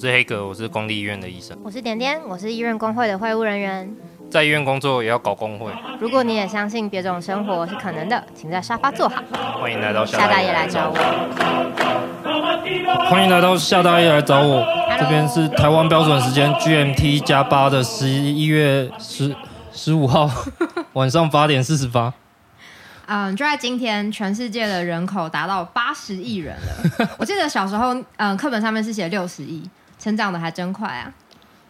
我是黑格，我是公立医院的医生。我是点点，我是医院工会的会务人员。在医院工作也要搞工会。如果你也相信别种生活是可能的，请在沙发坐好。欢迎来到夏大爷来找我。欢迎来到夏大爷来找我。这边是台湾标准时间 GMT 加八的十一月十十五号 晚上八点四十八。嗯，就在今天，全世界的人口达到八十亿人了。我记得小时候，嗯，课本上面是写六十亿，成长的还真快啊。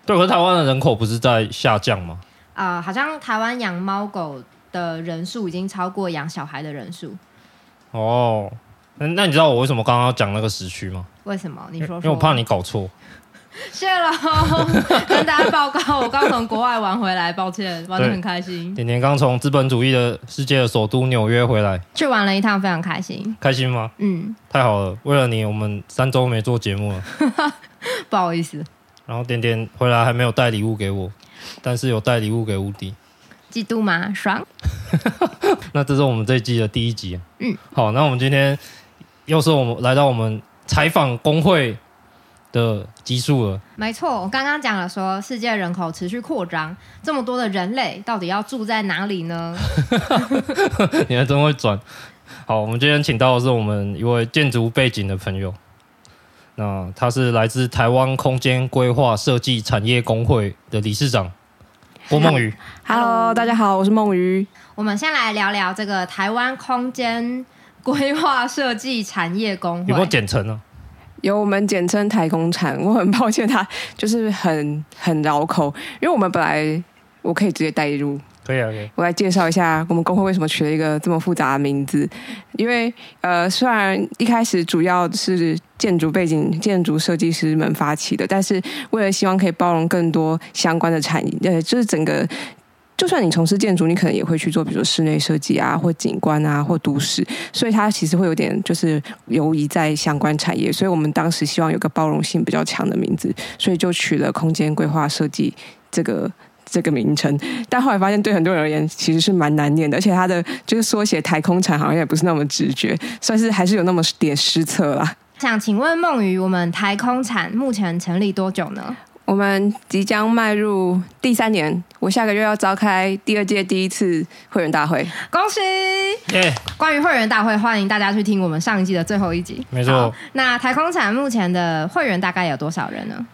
对，可是台湾的人口不是在下降吗？啊、呃，好像台湾养猫狗的人数已经超过养小孩的人数。哦，那那你知道我为什么刚刚要讲那个时区吗？为什么？你说说。因为我怕你搞错。谢喽，跟大家报告，我刚从国外玩回来，抱歉，玩的很开心。点点刚从资本主义的世界的首都纽约回来，去玩了一趟，非常开心。开心吗？嗯，太好了。为了你，我们三周没做节目了，不好意思。然后点点回来还没有带礼物给我，但是有带礼物给乌迪。嫉妒吗？爽。那这是我们这一季的第一集。嗯，好，那我们今天又是我们来到我们采访工会的基数了，没错。我刚刚讲了说，世界人口持续扩张，这么多的人类到底要住在哪里呢？你还真会转。好，我们今天请到的是我们一位建筑背景的朋友，那他是来自台湾空间规划设计产业工会的理事长郭梦瑜。Hello，大家好，我是梦瑜。我们先来聊聊这个台湾空间规划设计产业工会，有没有简称呢？由我们简称台工产，我很抱歉，他就是很很绕口，因为我们本来我可以直接带入，我来介绍一下我们工会为什么取了一个这么复杂的名字，因为呃，虽然一开始主要是建筑背景、建筑设计师们发起的，但是为了希望可以包容更多相关的产业，呃，就是整个。就算你从事建筑，你可能也会去做，比如说室内设计啊，或景观啊，或都市，所以它其实会有点就是游移在相关产业。所以我们当时希望有个包容性比较强的名字，所以就取了空间规划设计这个这个名称。但后来发现，对很多人而言其实是蛮难念的，而且它的就是缩写台空产好像也不是那么直觉，算是还是有那么点失策啦。想请问孟瑜，我们台空产目前成立多久呢？我们即将迈入第三年，我下个月要召开第二届第一次会员大会，恭喜！耶！关于会员大会，欢迎大家去听我们上一季的最后一集。没错。那台空产目前的会员大概有多少人呢？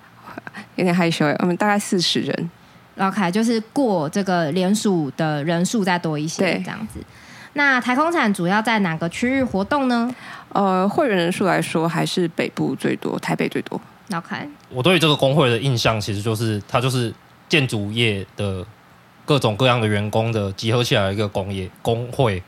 有点害羞，我们大概四十人。OK，就是过这个联署的人数再多一些，对，这样子。那台空产主要在哪个区域活动呢？呃，会员人数来说，还是北部最多，台北最多。OK，我对于这个工会的印象，其实就是它就是建筑业的各种各样的员工的集合起来一个工业工会。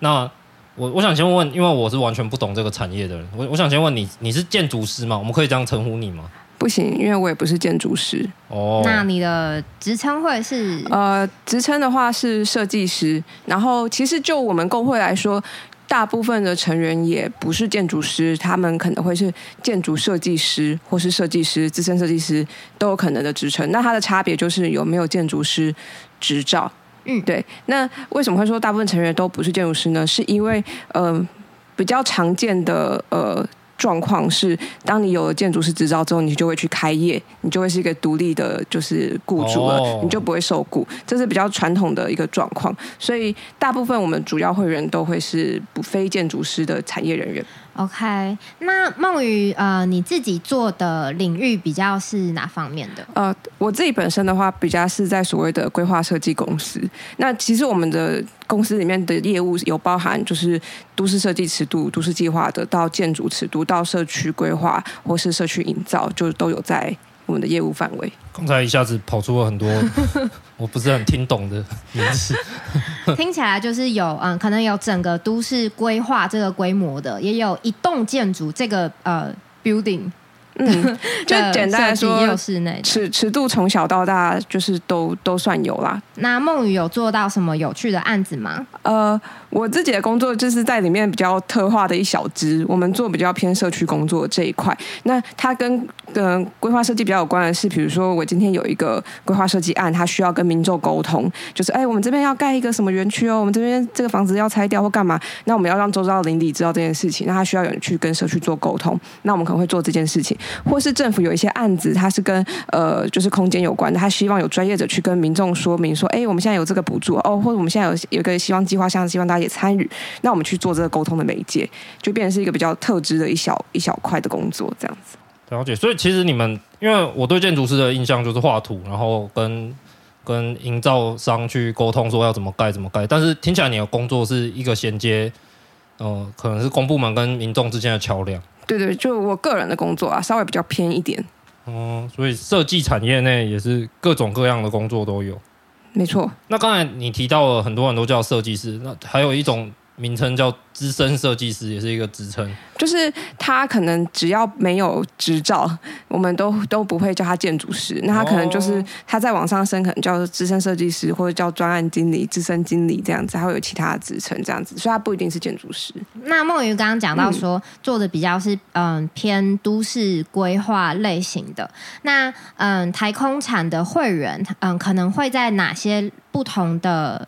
那我我想先问，因为我是完全不懂这个产业的人，我我想先问你，你是建筑师吗？我们可以这样称呼你吗？不行，因为我也不是建筑师。哦，那你的职称会是？呃，职称的话是设计师。然后，其实就我们工会来说。大部分的成员也不是建筑师，他们可能会是建筑设计师，或是设计师、资深设计师都有可能的职称。那它的差别就是有没有建筑师执照。嗯，对。那为什么会说大部分成员都不是建筑师呢？是因为呃，比较常见的呃。状况是，当你有了建筑师执照之后，你就会去开业，你就会是一个独立的，就是雇主了，oh. 你就不会受雇，这是比较传统的一个状况。所以，大部分我们主要会员都会是不非建筑师的产业人员。OK，那梦雨，呃，你自己做的领域比较是哪方面的？呃，我自己本身的话，比较是在所谓的规划设计公司。那其实我们的公司里面的业务有包含，就是都市设计尺度、都市计划的，到建筑尺度，到社区规划或是社区营造，就都有在。我们的业务范围，刚才一下子跑出了很多 我不是很听懂的名词，听起来就是有嗯，可能有整个都市规划这个规模的，也有一栋建筑这个呃 building，嗯，就简单来说，也有室内尺尺度从小到大就是都都算有啦。那梦雨有做到什么有趣的案子吗？呃，我自己的工作就是在里面比较特化的一小支，我们做比较偏社区工作这一块。那它跟跟规划设计比较有关的是，比如说我今天有一个规划设计案，它需要跟民众沟通，就是哎，我们这边要盖一个什么园区哦，我们这边这个房子要拆掉或干嘛，那我们要让周遭的邻里知道这件事情，那他需要有人去跟社区做沟通，那我们可能会做这件事情，或是政府有一些案子，它是跟呃就是空间有关的，他希望有专业者去跟民众说明说，哎，我们现在有这个补助哦，或者我们现在有有一个希望计划，像希望大家也参与，那我们去做这个沟通的媒介，就变成是一个比较特质的一小一小块的工作，这样子。了解，所以其实你们，因为我对建筑师的印象就是画图，然后跟跟营造商去沟通，说要怎么盖怎么盖。但是听起来你的工作是一个衔接，呃，可能是公部门跟民众之间的桥梁。对对，就我个人的工作啊，稍微比较偏一点。嗯，所以设计产业内也是各种各样的工作都有。没错。那刚才你提到了很多人都叫设计师，那还有一种。名称叫资深设计师，也是一个职称。就是他可能只要没有执照，我们都都不会叫他建筑师。那他可能就是他在往上升，可能叫资深设计师，或者叫专案经理、资深经理这样子，还会有其他的职称这样子。所以他不一定是建筑师。那孟瑜刚刚讲到说，做的比较是嗯偏都市规划类型的。那嗯台空产的会员嗯可能会在哪些不同的？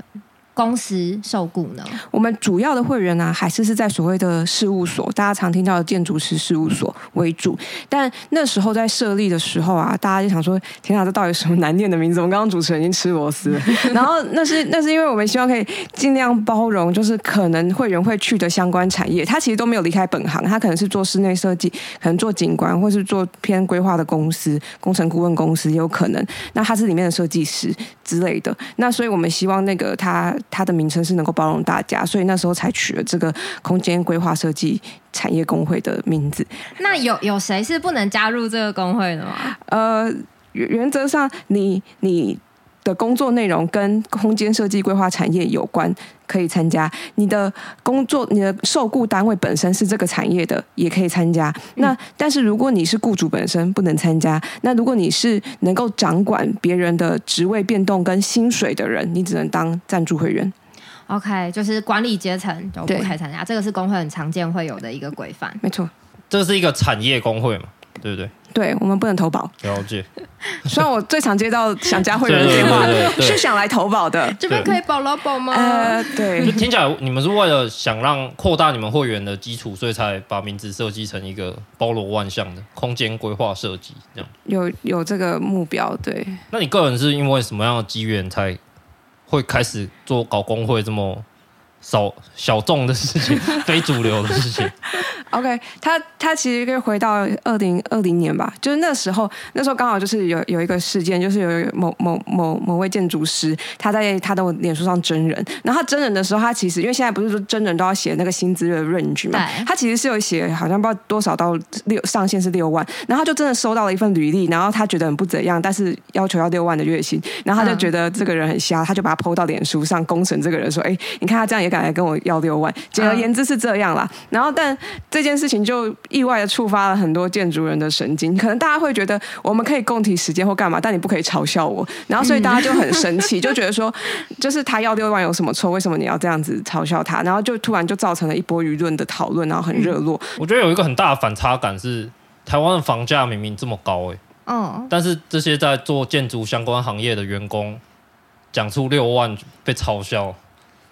公司受雇呢？我们主要的会员呢、啊，还是是在所谓的事务所，大家常听到的建筑师事务所为主。但那时候在设立的时候啊，大家就想说：“天啊，这到底什么难念的名字？”我们刚刚主持人已经吃螺丝了。然后那是那是因为我们希望可以尽量包容，就是可能会员会去的相关产业，他其实都没有离开本行，他可能是做室内设计，可能做景观，或是做偏规划的公司、工程顾问公司也有可能。那他是里面的设计师之类的。那所以我们希望那个他。它的名称是能够包容大家，所以那时候才取了这个空间规划设计产业工会的名字。那有有谁是不能加入这个工会的吗？呃，原原则上你，你你。的工作内容跟空间设计规划产业有关，可以参加。你的工作，你的受雇单位本身是这个产业的，也可以参加。那但是如果你是雇主本身，不能参加。那如果你是能够掌管别人的职位变动跟薪水的人，你只能当赞助会员。OK，就是管理阶层都不可以参加。这个是工会很常见会有的一个规范。没错，这是一个产业工会嘛，对不对？对，我们不能投保。了解。虽然我最常接到想加会员的电话，对对对对是想来投保的。这边可以保劳保吗？呃，对。就听起来你们是为了想让扩大你们会员的基础，所以才把名字设计成一个包罗万象的空间规划设计，这样。有有这个目标，对。那你个人是因为什么样的机缘才会开始做搞工会这么少小众的事情，非主流的事情？OK，他他其实可以回到二零二零年吧，就是那时候，那时候刚好就是有有一个事件，就是有某某某某位建筑师，他在他的脸书上真人，然后他真人的时候，他其实因为现在不是说真人都要写那个薪资的 range 嘛，他其实是有写好像不知道多少到六上限是六万，然后他就真的收到了一份履历，然后他觉得很不怎样，但是要求要六万的月薪，然后他就觉得这个人很瞎，他就把他 po 到脸书上公审这个人说，哎，你看他这样也敢来跟我要六万，简而言之是这样啦，然后但这。这件事情就意外的触发了很多建筑人的神经，可能大家会觉得我们可以共体时间或干嘛，但你不可以嘲笑我。然后所以大家就很生气，就觉得说，就是他要六万有什么错？为什么你要这样子嘲笑他？然后就突然就造成了一波舆论的讨论，然后很热络。我觉得有一个很大的反差感是，台湾的房价明明这么高，哎，嗯，但是这些在做建筑相关行业的员工讲出六万被嘲笑。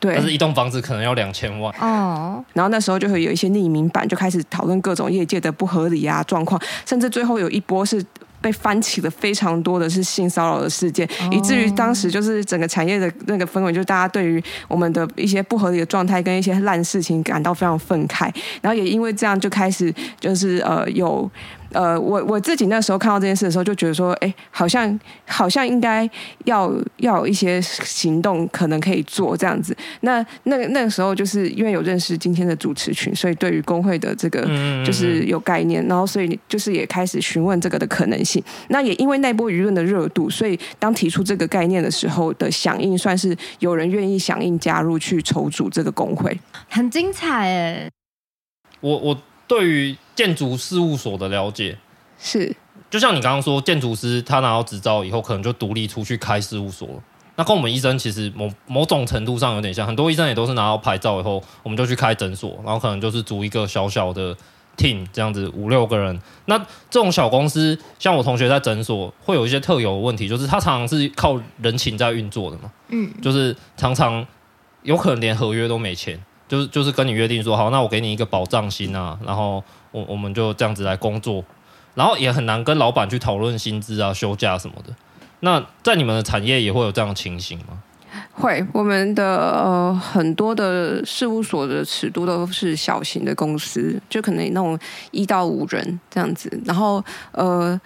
对，但是一栋房子可能要两千万哦。然后那时候就会有一些匿名版，就开始讨论各种业界的不合理啊状况，甚至最后有一波是被翻起了非常多的是性骚扰的事件，哦、以至于当时就是整个产业的那个氛围，就是大家对于我们的一些不合理的状态跟一些烂事情感到非常愤慨。然后也因为这样，就开始就是呃有。呃，我我自己那时候看到这件事的时候，就觉得说，哎，好像好像应该要要有一些行动，可能可以做这样子。那那那个时候，就是因为有认识今天的主持群，所以对于工会的这个就是有概念，然后所以就是也开始询问这个的可能性。那也因为那波舆论的热度，所以当提出这个概念的时候的响应，算是有人愿意响应加入去筹组这个工会，很精彩哎。我我。对于建筑事务所的了解。是，就像你刚刚说，建筑师他拿到执照以后，可能就独立出去开事务所。那跟我们医生其实某某种程度上有点像，很多医生也都是拿到牌照以后，我们就去开诊所，然后可能就是组一个小小的 team 这样子五六个人。那这种小公司，像我同学在诊所会有一些特有的问题，就是他常常是靠人情在运作的嘛，嗯，就是常常有可能连合约都没签，就是就是跟你约定说好，那我给你一个保障薪啊，然后我我们就这样子来工作，然后也很难跟老板去讨论薪资啊、休假什么的。那在你们的产业也会有这样的情形吗？会，我们的呃很多的事务所的尺度都是小型的公司，就可能那种一到五人这样子，然后呃。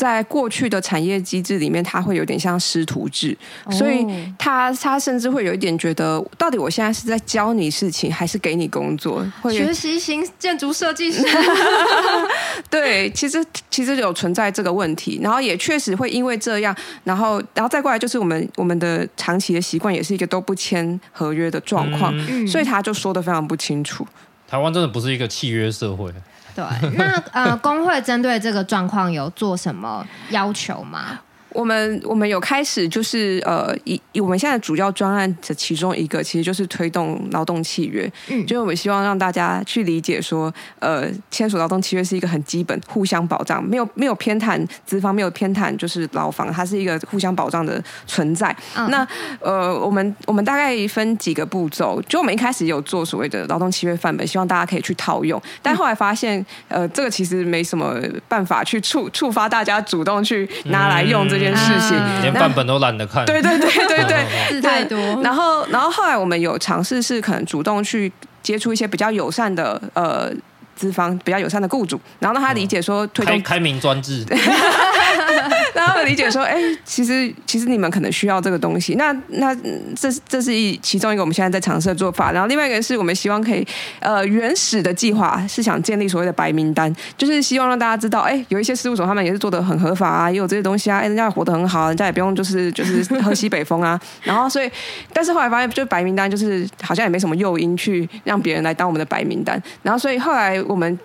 在过去的产业机制里面，它会有点像师徒制，哦、所以他他甚至会有一点觉得，到底我现在是在教你事情，还是给你工作？会学习型建筑设计师。对，其实其实有存在这个问题，然后也确实会因为这样，然后然后再过来就是我们我们的长期的习惯，也是一个都不签合约的状况，嗯、所以他就说的非常不清楚。台湾真的不是一个契约社会。对，那呃，工会针对这个状况有做什么要求吗？我们我们有开始就是呃，以以我们现在主要专案的其中一个，其实就是推动劳动契约。嗯，就是我们希望让大家去理解说，呃，签署劳动契约是一个很基本、互相保障，没有没有偏袒资方，没有偏袒就是劳方，它是一个互相保障的存在。嗯、那呃，我们我们大概分几个步骤，就我们一开始有做所谓的劳动契约范本，希望大家可以去套用，但后来发现，呃，这个其实没什么办法去触触发大家主动去拿来用这。这件事情，嗯、连范本都懒得看。对对对对对，字太多。然后，然后后来我们有尝试是可能主动去接触一些比较友善的呃。资方比较友善的雇主，然后让他理解说推动开，开明专制，然后理解说，哎，其实其实你们可能需要这个东西。那那这这是一其中一个我们现在在尝试的做法。然后另外一个是我们希望可以呃原始的计划是想建立所谓的白名单，就是希望让大家知道，哎，有一些事务所他们也是做的很合法啊，也有这些东西啊，哎，人家活得很好，人家也不用就是就是喝西北风啊。然后所以，但是后来发现，就白名单就是好像也没什么诱因去让别人来当我们的白名单。然后所以后来。我们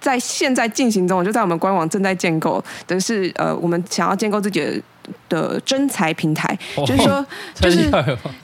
在现在进行中，就在我们官网正在建构的是，呃，我们想要建构自己的的征才平台，哦、就是说，就是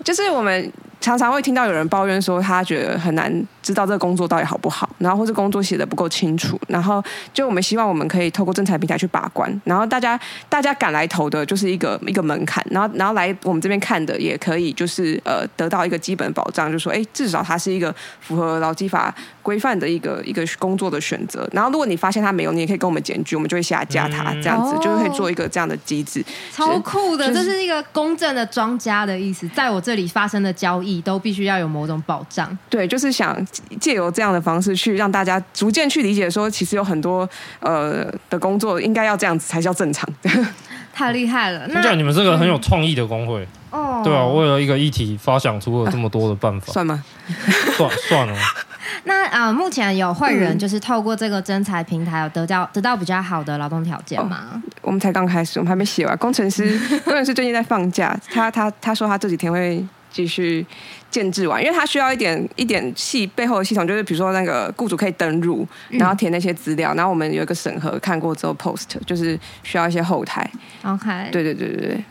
就是我们。常常会听到有人抱怨说，他觉得很难知道这个工作到底好不好，然后或者工作写的不够清楚，然后就我们希望我们可以透过征才平台去把关，然后大家大家敢来投的就是一个一个门槛，然后然后来我们这边看的也可以就是呃得到一个基本保障，就是说哎至少它是一个符合劳基法规范的一个一个工作的选择，然后如果你发现他没有，你也可以跟我们检举，我们就会下架他，这样子、嗯、就会做一个这样的机制，超酷的，就是、这是一个公正的庄家的意思，在我这里发生的交易。都必须要有某种保障，对，就是想借由这样的方式去让大家逐渐去理解，说其实有很多呃的工作应该要这样子才叫正常。太厉害了！那你们这个很有创意的工会哦，对啊，为了一个议题发想出了这么多的办法，算吗？算算了。那呃，目前有会员就是透过这个征才平台有得到得到比较好的劳动条件吗？哦，我们才刚开始，我们还没写完。工程师，工程师最近在放假，他他他说他这几天会。继续建制完，因为他需要一点一点系背后的系统，就是比如说那个雇主可以登入，然后填那些资料，嗯、然后我们有一个审核看过之后 post，就是需要一些后台。OK，对对对对对。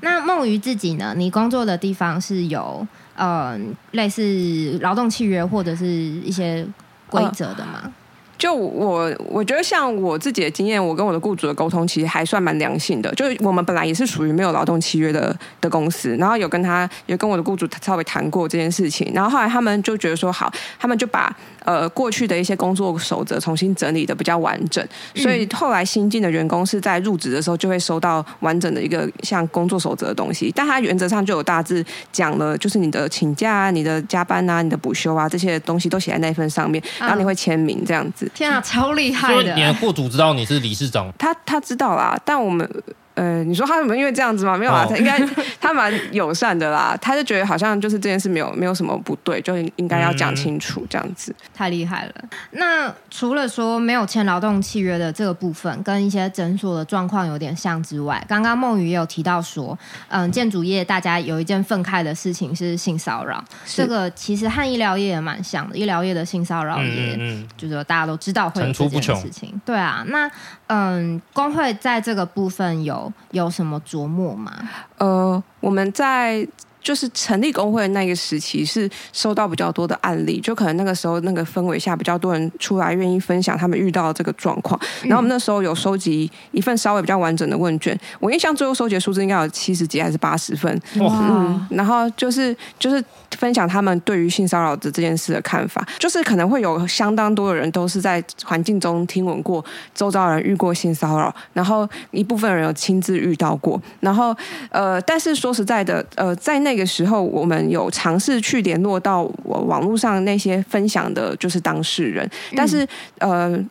那梦瑜自己呢？你工作的地方是有呃类似劳动契约或者是一些规则的嘛？就我，我觉得像我自己的经验，我跟我的雇主的沟通其实还算蛮良性的。就我们本来也是属于没有劳动契约的的公司，然后有跟他，有跟我的雇主稍微谈过这件事情，然后后来他们就觉得说好，他们就把呃过去的一些工作守则重新整理的比较完整，所以后来新进的员工是在入职的时候就会收到完整的一个像工作守则的东西，但它原则上就有大致讲了，就是你的请假啊、你的加班啊、你的补休啊这些东西都写在那份上面，然后你会签名这样子。天啊，超厉害的！所以你的雇主知道你是理事长，他他知道啦，但我们。呃，你说他怎么因为这样子吗？没有啊，他应该 他蛮友善的啦。他就觉得好像就是这件事没有没有什么不对，就应该要讲清楚这样子。太厉害了。那除了说没有签劳动契约的这个部分，跟一些诊所的状况有点像之外，刚刚梦雨也有提到说，嗯，建筑业大家有一件愤慨的事情是性骚扰，这个其实和医疗业也蛮像的。医疗业的性骚扰也，嗯嗯就是大家都知道会有这件事情。对啊，那嗯，工会在这个部分有。有什么琢磨吗？呃，我们在。就是成立工会的那个时期，是收到比较多的案例，就可能那个时候那个氛围下，比较多人出来愿意分享他们遇到的这个状况。然后我们那时候有收集一份稍微比较完整的问卷，我印象最后收集的数字应该有七十几还是八十份。哇！嗯，然后就是就是分享他们对于性骚扰的这件事的看法，就是可能会有相当多的人都是在环境中听闻过周遭人遇过性骚扰，然后一部分人有亲自遇到过，然后呃，但是说实在的，呃，在那。那个时候，我们有尝试去联络到我网络上那些分享的，就是当事人，但是呃，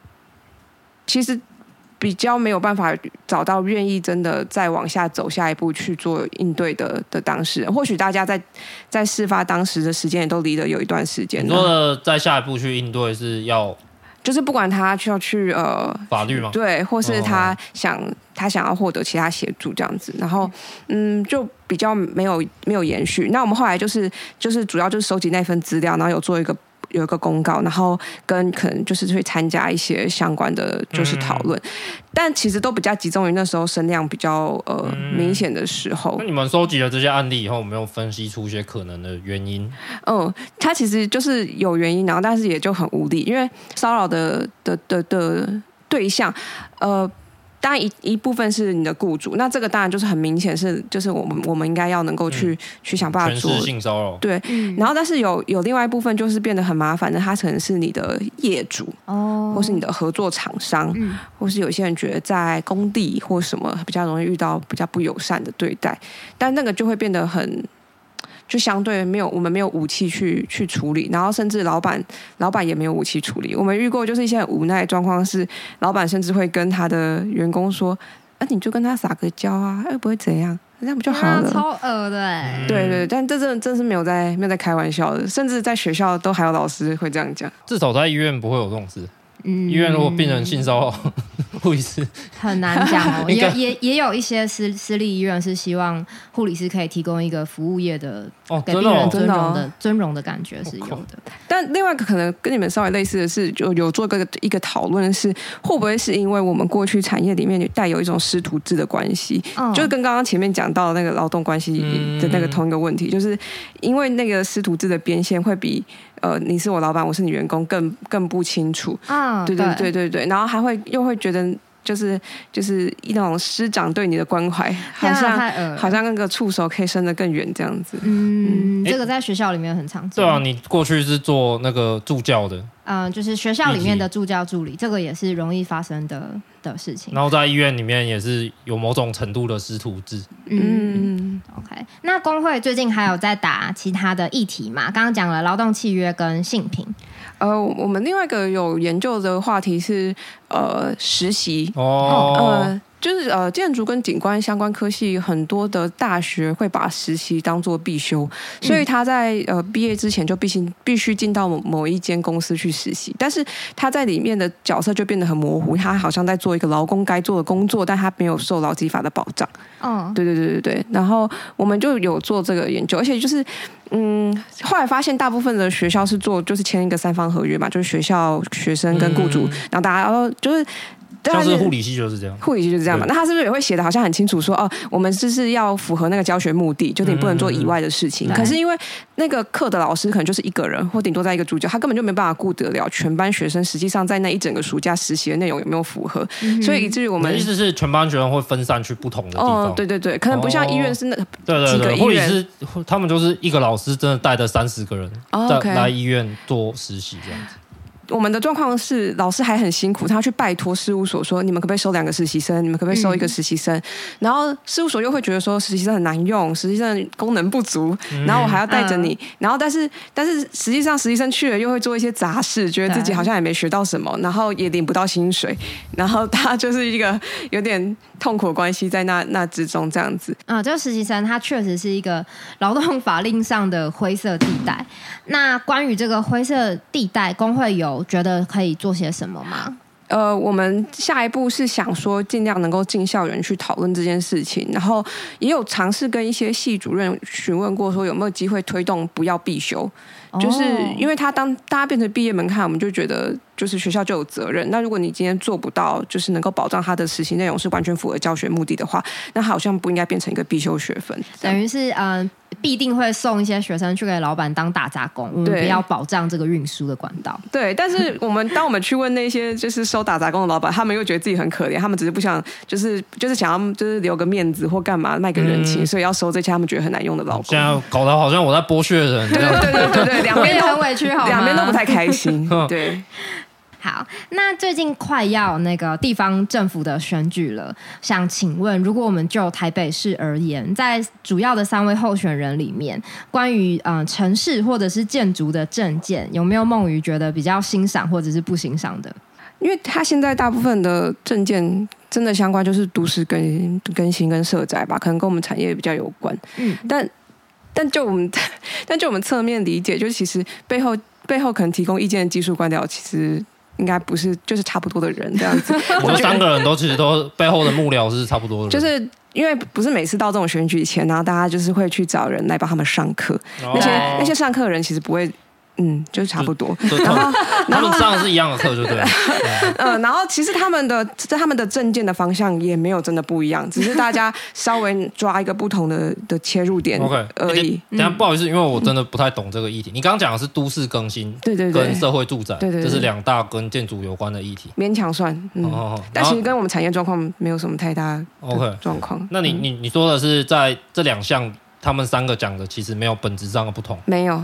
其实比较没有办法找到愿意真的再往下走下一步去做应对的的当事人。或许大家在在事发当时的时间也都离得有一段时间。你说的再下一步去应对是要？就是不管他需要去呃法律吗？对，或是他想、哦、他想要获得其他协助这样子，然后嗯，就比较没有没有延续。那我们后来就是就是主要就是收集那份资料，然后有做一个。有一个公告，然后跟可能就是去参加一些相关的就是讨论，嗯、但其实都比较集中于那时候声量比较呃、嗯、明显的时候。那你们收集了这些案例以后，有没有分析出一些可能的原因？嗯，他其实就是有原因，然后但是也就很无力，因为骚扰的的的的对象呃。当然一一部分是你的雇主，那这个当然就是很明显是，就是我们我们应该要能够去、嗯、去想办法做性骚扰，对。嗯、然后但是有有另外一部分就是变得很麻烦的，他可能是你的业主哦，或是你的合作厂商，嗯、或是有些人觉得在工地或什么比较容易遇到比较不友善的对待，但那个就会变得很。就相对没有，我们没有武器去去处理，然后甚至老板老板也没有武器处理。我们遇过就是一些很无奈的状况，是老板甚至会跟他的员工说：“啊，你就跟他撒个娇啊，又不会怎样，这样不就好了？”超恶的、欸，对对，但这真真是没有在没有在开玩笑的，甚至在学校都还有老师会这样讲。至少在医院不会有这种事。嗯，医院如果病人性骚扰，护理师。很难讲哦。也也也有一些私私立医院是希望护理师可以提供一个服务业的哦，给病人尊荣的尊荣的感觉是有的。但另外一个可能跟你们稍微类似的是，就有做个一个讨论是会不会是因为我们过去产业里面带有一种师徒制的关系，就是跟刚刚前面讲到的那个劳动关系的那个同一个问题，就是因为那个师徒制的边线会比。呃，你是我老板，我是你员工，更更不清楚。啊、哦，对对对对对，然后还会又会觉得。就是就是一种师长对你的关怀，好像好像那个触手可以伸得更远这样子。嗯，这个在学校里面很常见。对啊，你过去是做那个助教的。嗯，就是学校里面的助教助理，这个也是容易发生的的事情。然后在医院里面也是有某种程度的师徒制。嗯，OK。那工会最近还有在打其他的议题嘛？刚刚讲了劳动契约跟性平。呃，我们另外一个有研究的话题是呃实习哦，呃，就是呃建筑跟景观相关科系很多的大学会把实习当做必修，所以他在呃毕业之前就必须必须进到某某一间公司去实习，但是他在里面的角色就变得很模糊，他好像在做一个劳工该做的工作，但他没有受劳基法的保障。嗯，对对对对对，然后我们就有做这个研究，而且就是。嗯，后来发现大部分的学校是做就是签一个三方合约嘛，就是学校、学生跟雇主，嗯、然后大家都就是。像是护理系就是这样，护理系就是这样嘛。那他是不是也会写的好像很清楚说，说哦，我们就是要符合那个教学目的，就是你不能做以外的事情。嗯嗯嗯，可是因为那个课的老师可能就是一个人，或顶多在一个助教，他根本就没办法顾得了全班学生。实际上在那一整个暑假实习的内容有没有符合？嗯、所以以至于我们意思是全班学生会分散去不同的地方。哦，对对对，可能不像医院是那个对对对，护理师他们就是一个老师真的带着三十个人在来医院做实习这样子。我们的状况是，老师还很辛苦，他要去拜托事务所说，你们可不可以收两个实习生？你们可不可以收一个实习生？嗯、然后事务所又会觉得说，实习生很难用，实习生功能不足，然后我还要带着你，嗯、然后但是但是实际上实习生去了又会做一些杂事，觉得自己好像也没学到什么，然后也领不到薪水，然后他就是一个有点痛苦的关系在那那之中这样子。啊，这个实习生他确实是一个劳动法令上的灰色地带。那关于这个灰色地带，工会有觉得可以做些什么吗？呃，我们下一步是想说，尽量能够进校园去讨论这件事情，然后也有尝试跟一些系主任询问过，说有没有机会推动不要必修，就是因为他当大家变成毕业门槛，我们就觉得。就是学校就有责任。那如果你今天做不到，就是能够保障他的实习内容是完全符合教学目的的话，那好像不应该变成一个必修学分。等于是嗯、呃，必定会送一些学生去给老板当打杂工，我们不要保障这个运输的管道。对，但是我们当我们去问那些就是收打杂工的老板，他们又觉得自己很可怜，他们只是不想，就是就是想要就是留个面子或干嘛卖个人情，嗯、所以要收这些他们觉得很难用的老工。现在搞得好像我在剥削人。对对对对对，两边都 很委屈，好吗？两边都不太开心。对。好，那最近快要那个地方政府的选举了，想请问，如果我们就台北市而言，在主要的三位候选人里面，关于呃城市或者是建筑的政见，有没有孟瑜觉得比较欣赏或者是不欣赏的？因为他现在大部分的证件真的相关就是都市更更新跟社宅吧，可能跟我们产业比较有关。嗯，但但就我们 但就我们侧面理解，就是其实背后背后可能提供意见的技术官僚，其实。应该不是，就是差不多的人这样子。我们三个人都其实都背后的幕僚是差不多的。就是因为不是每次到这种选举前，然后大家就是会去找人来帮他们上课。Oh. 那些那些上课的人其实不会。嗯，就是差不多。然后他们上的是一样的课，就对了。嗯，然后其实他们的在他们的政见的方向也没有真的不一样，只是大家稍微抓一个不同的的切入点而已。等下不好意思，因为我真的不太懂这个议题。你刚刚讲的是都市更新，对对对，跟社会住宅，对对，这是两大跟建筑有关的议题，勉强算。嗯，但其实跟我们产业状况没有什么太大 OK 状况。那你你你说的是在这两项，他们三个讲的其实没有本质上的不同，没有。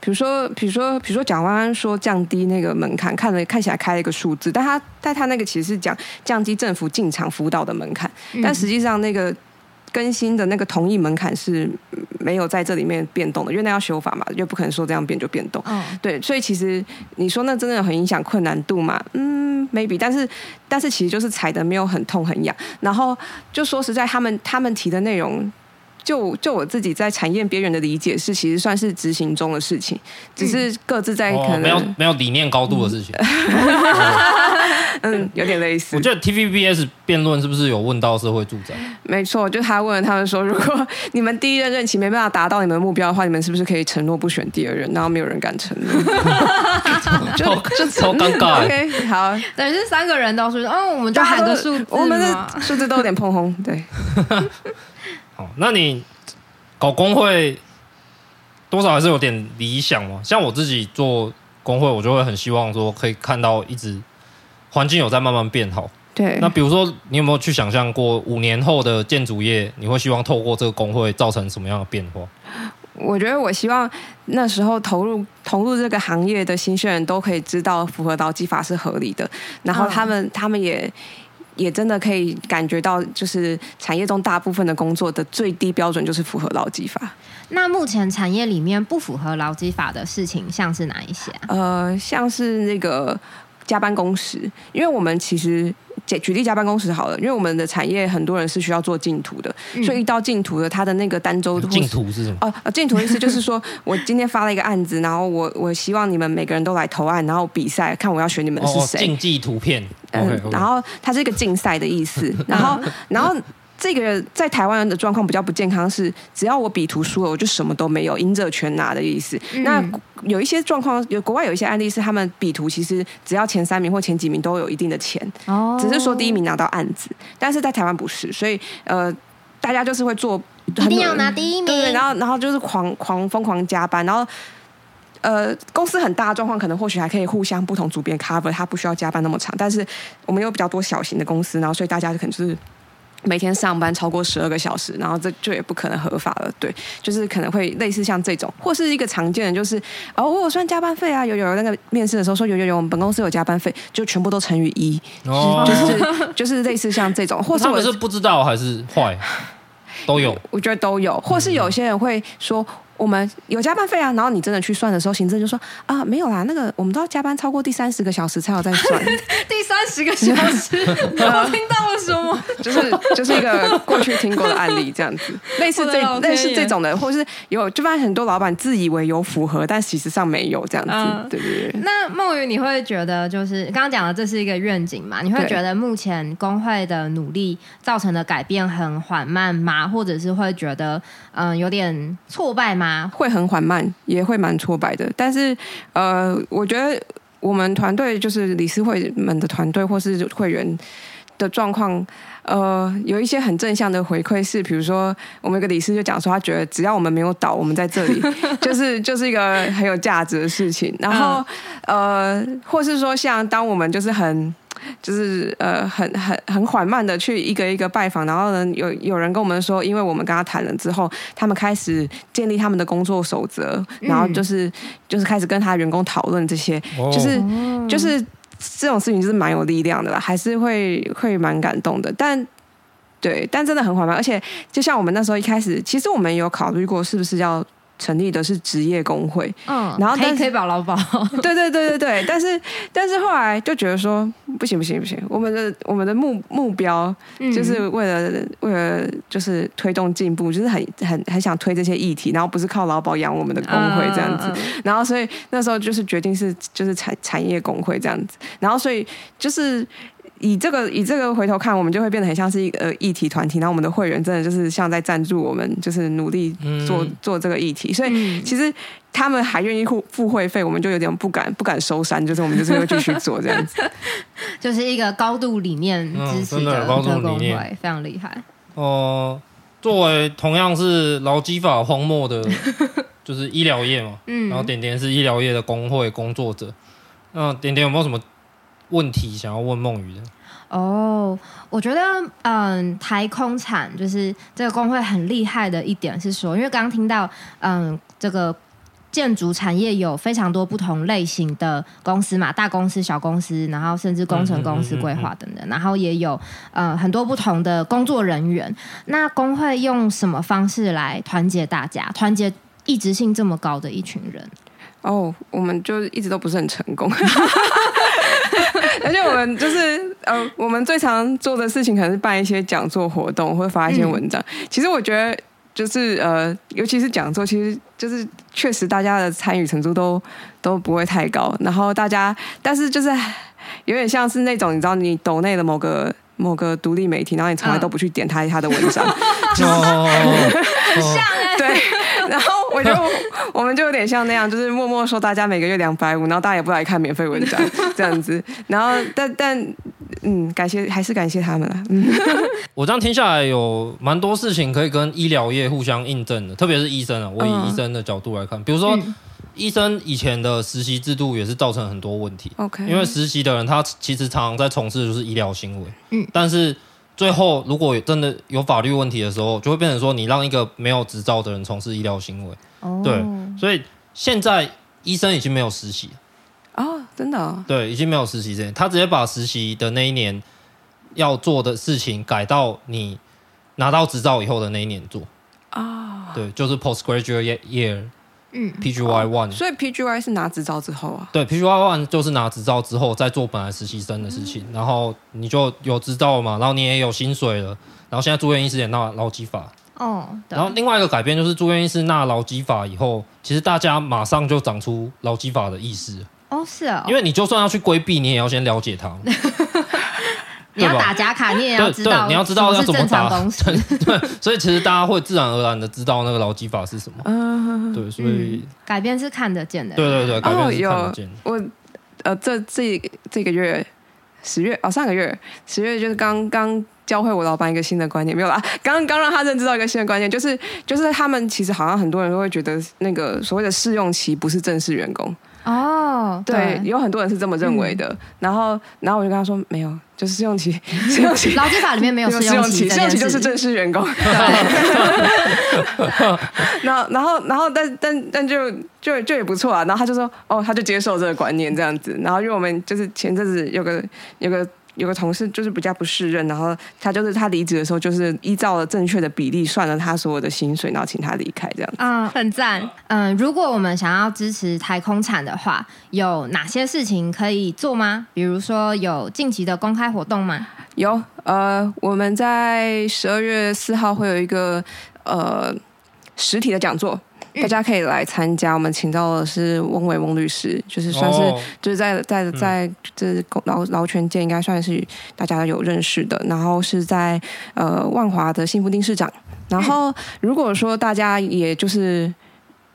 比如说，比如说，比如说，蒋万安说降低那个门槛，看了看起来开了一个数字，但他但他那个其实是讲降低政府进场辅导的门槛，嗯、但实际上那个更新的那个同意门槛是没有在这里面变动的，因为那要修法嘛，又不可能说这样变就变动。哦、对，所以其实你说那真的很影响困难度嘛？嗯，maybe，但是但是其实就是踩的没有很痛很痒，然后就说实在，他们他们提的内容。就就我自己在产业边缘的理解是，其实算是执行中的事情，只是各自在可能、哦、没有没有理念高度的事情。嗯，有点类似。我觉得 TVBS 辩论是不是有问到社会住宅？没错，就他问他们说，如果 你们第一任任期没办法达到你们的目标的话，你们是不是可以承诺不选第二任？然后没有人敢承诺，就就超尴尬。OK，好，等于是三个人都说，哦，我们就喊个数字，我们的数字都有点碰轰，对。好，那你搞工会多少还是有点理想嘛？像我自己做工会，我就会很希望说可以看到一直环境有在慢慢变好。对。那比如说，你有没有去想象过五年后的建筑业，你会希望透过这个工会造成什么样的变化？我觉得我希望那时候投入投入这个行业的新鲜人都可以知道符合劳基法是合理的，然后他们、嗯、他们也。也真的可以感觉到，就是产业中大部分的工作的最低标准就是符合劳基法。那目前产业里面不符合劳基法的事情，像是哪一些啊？呃，像是那个加班工时，因为我们其实。举例加办公室好了，因为我们的产业很多人是需要做净图的，嗯、所以一到净图的，他的那个单周净图是什么？哦，竞图的意思就是说我今天发了一个案子，然后我我希望你们每个人都来投案，然后比赛看我要选你们是谁。竞技图片，嗯，okay, okay. 然后它是一个竞赛的意思，然 后然后。这个在台湾的状况比较不健康，是只要我比图输了，我就什么都没有，赢者全拿的意思。嗯、那有一些状况，有国外有一些案例是他们比图，其实只要前三名或前几名都有一定的钱，哦、只是说第一名拿到案子。但是在台湾不是，所以呃，大家就是会做，一定要拿第一名，对，然后然后就是狂狂疯狂加班，然后呃，公司很大的状况，可能或许还可以互相不同组别 cover，他不需要加班那么长。但是我们有比较多小型的公司，然后所以大家就可能就是。每天上班超过十二个小时，然后这就也不可能合法了。对，就是可能会类似像这种，或是一个常见的，就是哦，我有算加班费啊，有有那个面试的时候说有有有，我们本公司有加班费，就全部都乘以一，哦、就是就是类似像这种，或是我他们是不知道还是坏，都有，我觉得都有，或是有些人会说。我们有加班费啊，然后你真的去算的时候，行政就说啊，没有啦，那个我们都要加班超过第三十个小时才有再算。第三十个小时，我听到的什么？就是就是一个过去听过的案例，这样子，类似这类似这种的，或是有就发现很多老板自以为有符合，但其实上没有这样子。嗯、对对对。那梦雨，你会觉得就是刚刚讲的这是一个愿景嘛？你会觉得目前工会的努力造成的改变很缓慢吗？或者是会觉得嗯有点挫败吗？会很缓慢，也会蛮挫败的。但是呃，我觉得。我们团队就是理事会们的团队，或是会员的状况，呃，有一些很正向的回馈，是比如说，我们一个理事就讲说，他觉得只要我们没有倒，我们在这里，就是就是一个很有价值的事情。然后，呃，或是说，像当我们就是很。就是呃，很很很缓慢的去一个一个拜访，然后呢，有有人跟我们说，因为我们跟他谈了之后，他们开始建立他们的工作守则，然后就是、嗯、就是开始跟他员工讨论这些，哦、就是就是这种事情就是蛮有力量的啦，还是会会蛮感动的，但对，但真的很缓慢，而且就像我们那时候一开始，其实我们有考虑过是不是要。成立的是职业工会，嗯，然后但是可以保劳保，对对对对对，但是但是后来就觉得说不行不行不行，我们的我们的目目标就是为了、嗯、为了就是推动进步，就是很很很想推这些议题，然后不是靠劳保养我们的工会这样子，然后所以那时候就是决定是就是产产业工会这样子，然后所以就是。以这个以这个回头看，我们就会变得很像是一个议题团体，然后我们的会员真的就是像在赞助我们，就是努力做、嗯、做这个议题。所以其实他们还愿意付付会费，我们就有点不敢不敢收山，就是我们就是会继续做这样子，就是一个高度理念支持的高度理念，非常厉害。哦、呃，作为同样是劳基法荒漠的，就是医疗业嘛，嗯，然后点点是医疗业的工会工作者，那点点有没有什么？问题想要问孟瑜的哦，我觉得嗯，台空产就是这个工会很厉害的一点是说，因为刚刚听到嗯，这个建筑产业有非常多不同类型的公司嘛，大公司、小公司，然后甚至工程公司、规划等等，然后也有嗯很多不同的工作人员。那工会用什么方式来团结大家，团结异质性这么高的一群人？哦，我们就一直都不是很成功。而且我们就是呃，我们最常做的事情可能是办一些讲座活动，或者发一些文章。嗯、其实我觉得就是呃，尤其是讲座，其实就是确实大家的参与程度都都不会太高。然后大家，但是就是有点像是那种你知道，你抖内的某个某个独立媒体，然后你从来都不去点他他的文章，像 对。然后我就我们就有点像那样，就是默默说大家每个月两百五，然后大家也不来看免费文章 这样子。然后但但嗯，感谢还是感谢他们了。嗯，我这样听下来有蛮多事情可以跟医疗业互相印证的，特别是医生啊，我以医生的角度来看，比如说医生以前的实习制度也是造成很多问题。OK，因为实习的人他其实常常在从事的就是医疗行为，嗯，但是。最后，如果真的有法律问题的时候，就会变成说，你让一个没有执照的人从事医疗行为。哦，对，所以现在医生已经没有实习哦，真的哦？对，已经没有实习这，他直接把实习的那一年要做的事情改到你拿到执照以后的那一年做。啊，对，就是 postgraduate year。嗯，PGY one，所以 PGY 是拿执照之后啊？对，PGY one 就是拿执照之后再做本来实习生的事情，嗯、然后你就有执照了嘛，然后你也有薪水了，然后现在住院医师也纳劳基法哦。然后另外一个改变就是住院医师纳劳基法以后，其实大家马上就长出劳基法的意识哦，是啊，因为你就算要去规避，你也要先了解它。你要打假卡，你也要知道，你要知道要怎么打。对，所以其实大家会自然而然的知道那个劳基法是什么。嗯，对，所以改变是看得见的。对对对，改变是看得见。我呃，这这这个月十月哦，上个月十月就是刚刚教会我老板一个新的观念，没有啦，刚刚让他认知到一个新的观念，就是就是他们其实好像很多人都会觉得那个所谓的试用期不是正式员工。哦，对，对，有很多人是这么认为的。嗯、然后，然后我就跟他说，没有，就是试用期，试用期，劳基法里面没有试用期，试用期就是正式员工。对。然后，然后，然后，但但但就就就也不错啊。然后他就说，哦，他就接受这个观念这样子。然后，因为我们就是前阵子有个有个有个同事就是比较不适任，然后他就是他离职的时候，就是依照了正确的比例算了他所有的薪水，然后请他离开这样子。嗯，很赞。嗯，如果我们想要支持台空产的话，有哪些事情可以做吗？比如说有近期的公开活动吗？有，呃，我们在十二月四号会有一个呃实体的讲座。大家可以来参加，我们请到的是翁伟翁律师，就是算是就是在在在这劳劳权界应该算是大家有认识的，然后是在呃万华的幸福丁市长，然后如果说大家也就是。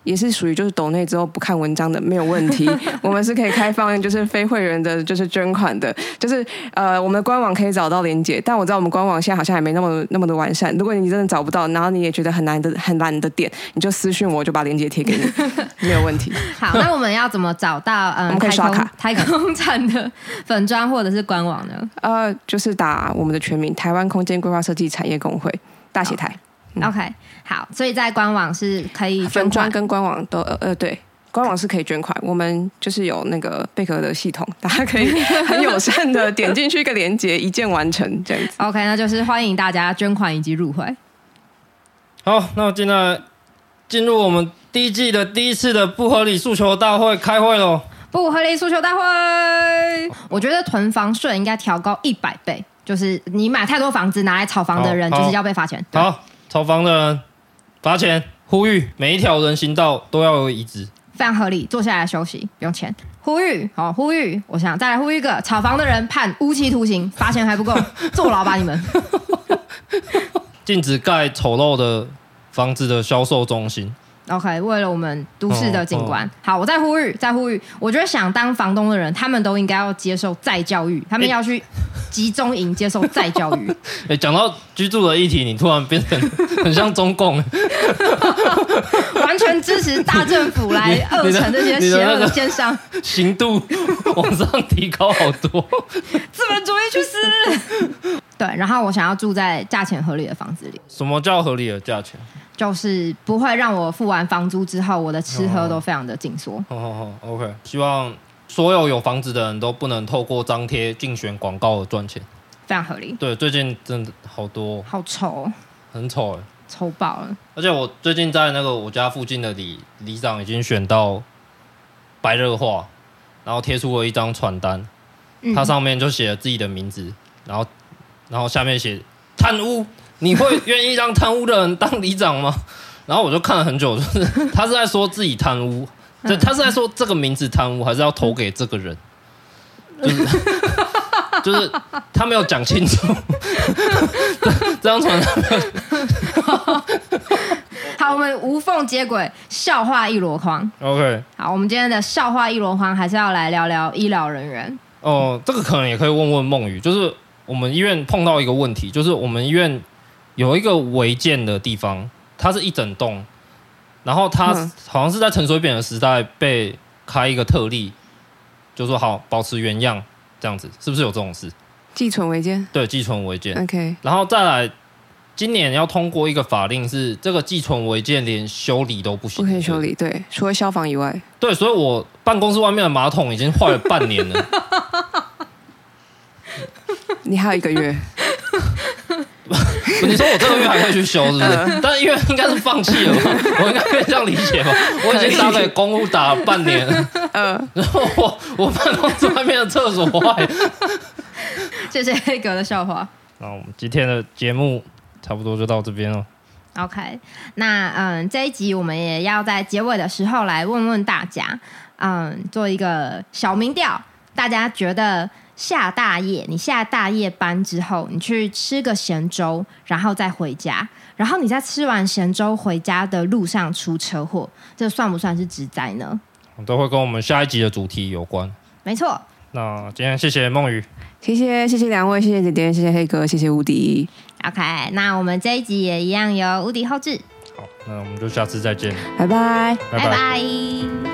也是属于就是抖内之后不看文章的没有问题，我们是可以开放就是非会员的，就是捐款的，就是呃我们的官网可以找到连接，但我知道我们官网现在好像还没那么那么的完善。如果你真的找不到，然后你也觉得很难的很难的点，你就私信我，我就把连接贴给你，没有问题。好，那我们要怎么找到嗯？我们可以刷卡台空产的粉砖或者是官网呢？呃，就是打我们的全名台湾空间规划设计产业工会大写台。嗯、OK，好，所以在官网是可以捐款，跟官网都呃呃对，官网是可以捐款，我们就是有那个贝壳的系统，大家可以 很友善的点进去一个连接，一键完成这样子。OK，那就是欢迎大家捐款以及入会。好，那我进来进入我们第一季的第一次的不合理诉求大会开会喽。不合理诉求大会，我觉得囤房税应该调高一百倍，就是你买太多房子拿来炒房的人，就是要被罚钱。好。炒房的人罚钱，呼吁每一条人行道都要有椅子，非常合理。坐下来休息不用钱，呼吁好，呼吁。我想再来呼吁一个，炒房的人判无期徒刑，罚钱还不够，坐牢吧你们。禁止盖丑陋的房子的销售中心。OK，为了我们都市的景观，哦哦、好，我再呼吁，再呼吁。我觉得想当房东的人，他们都应该要接受再教育，他们要去集中营接受再教育。哎，讲到居住的议题，你突然变成 很像中共，完全支持大政府来扼成这些邪恶的奸商，刑度往上提高好多，资本主义去死。对，然后我想要住在价钱合理的房子里。什么叫合理的价钱？就是不会让我付完房租之后，我的吃喝都非常的紧缩。好好好，OK。希望所有有房子的人都不能透过张贴竞选广告而赚钱，非常合理。对，最近真的好多，好丑，很丑哎，丑爆了。而且我最近在那个我家附近的里里长已经选到白热化，然后贴出了一张传单，它上面就写了自己的名字，然后然后下面写贪污。你会愿意让贪污的人当里长吗？然后我就看了很久，就是他是在说自己贪污，对他是在说这个名字贪污，还是要投给这个人？就是 就是他没有讲清楚。这张传单。好，我们无缝接轨，笑话一箩筐。OK。好，我们今天的笑话一箩筐还是要来聊聊医疗人员。哦，这个可能也可以问问梦雨，就是我们医院碰到一个问题，就是我们医院。有一个违建的地方，它是一整栋，然后它好像是在陈水扁的时代被开一个特例，就说好保持原样这样子，是不是有这种事？寄存违建？对，寄存违建。OK，然后再来，今年要通过一个法令，是这个寄存违建连修理都不行，不可以修理。对，除了消防以外。对，所以我办公室外面的马桶已经坏了半年了。你还有一个月。你说我这个月还可以去修，是不是？呃、但因为应该是放弃了吧？我应该可以这样理解吧？我已经打给公务打了半年了，嗯、呃，然后我我办公室外面的厕所坏。谢谢黑格的笑话。那我们今天的节目差不多就到这边了。OK，那嗯，这一集我们也要在结尾的时候来问问大家，嗯，做一个小民调，大家觉得？下大夜，你下大夜班之后，你去吃个咸粥，然后再回家，然后你在吃完咸粥回家的路上出车祸，这算不算是职灾呢？都会跟我们下一集的主题有关。没错。那今天谢谢梦雨，谢谢谢谢两位，谢谢姐姐，谢谢黑哥，谢谢无敌。OK，那我们这一集也一样由无敌后置。好，那我们就下次再见，拜拜，拜拜。拜拜。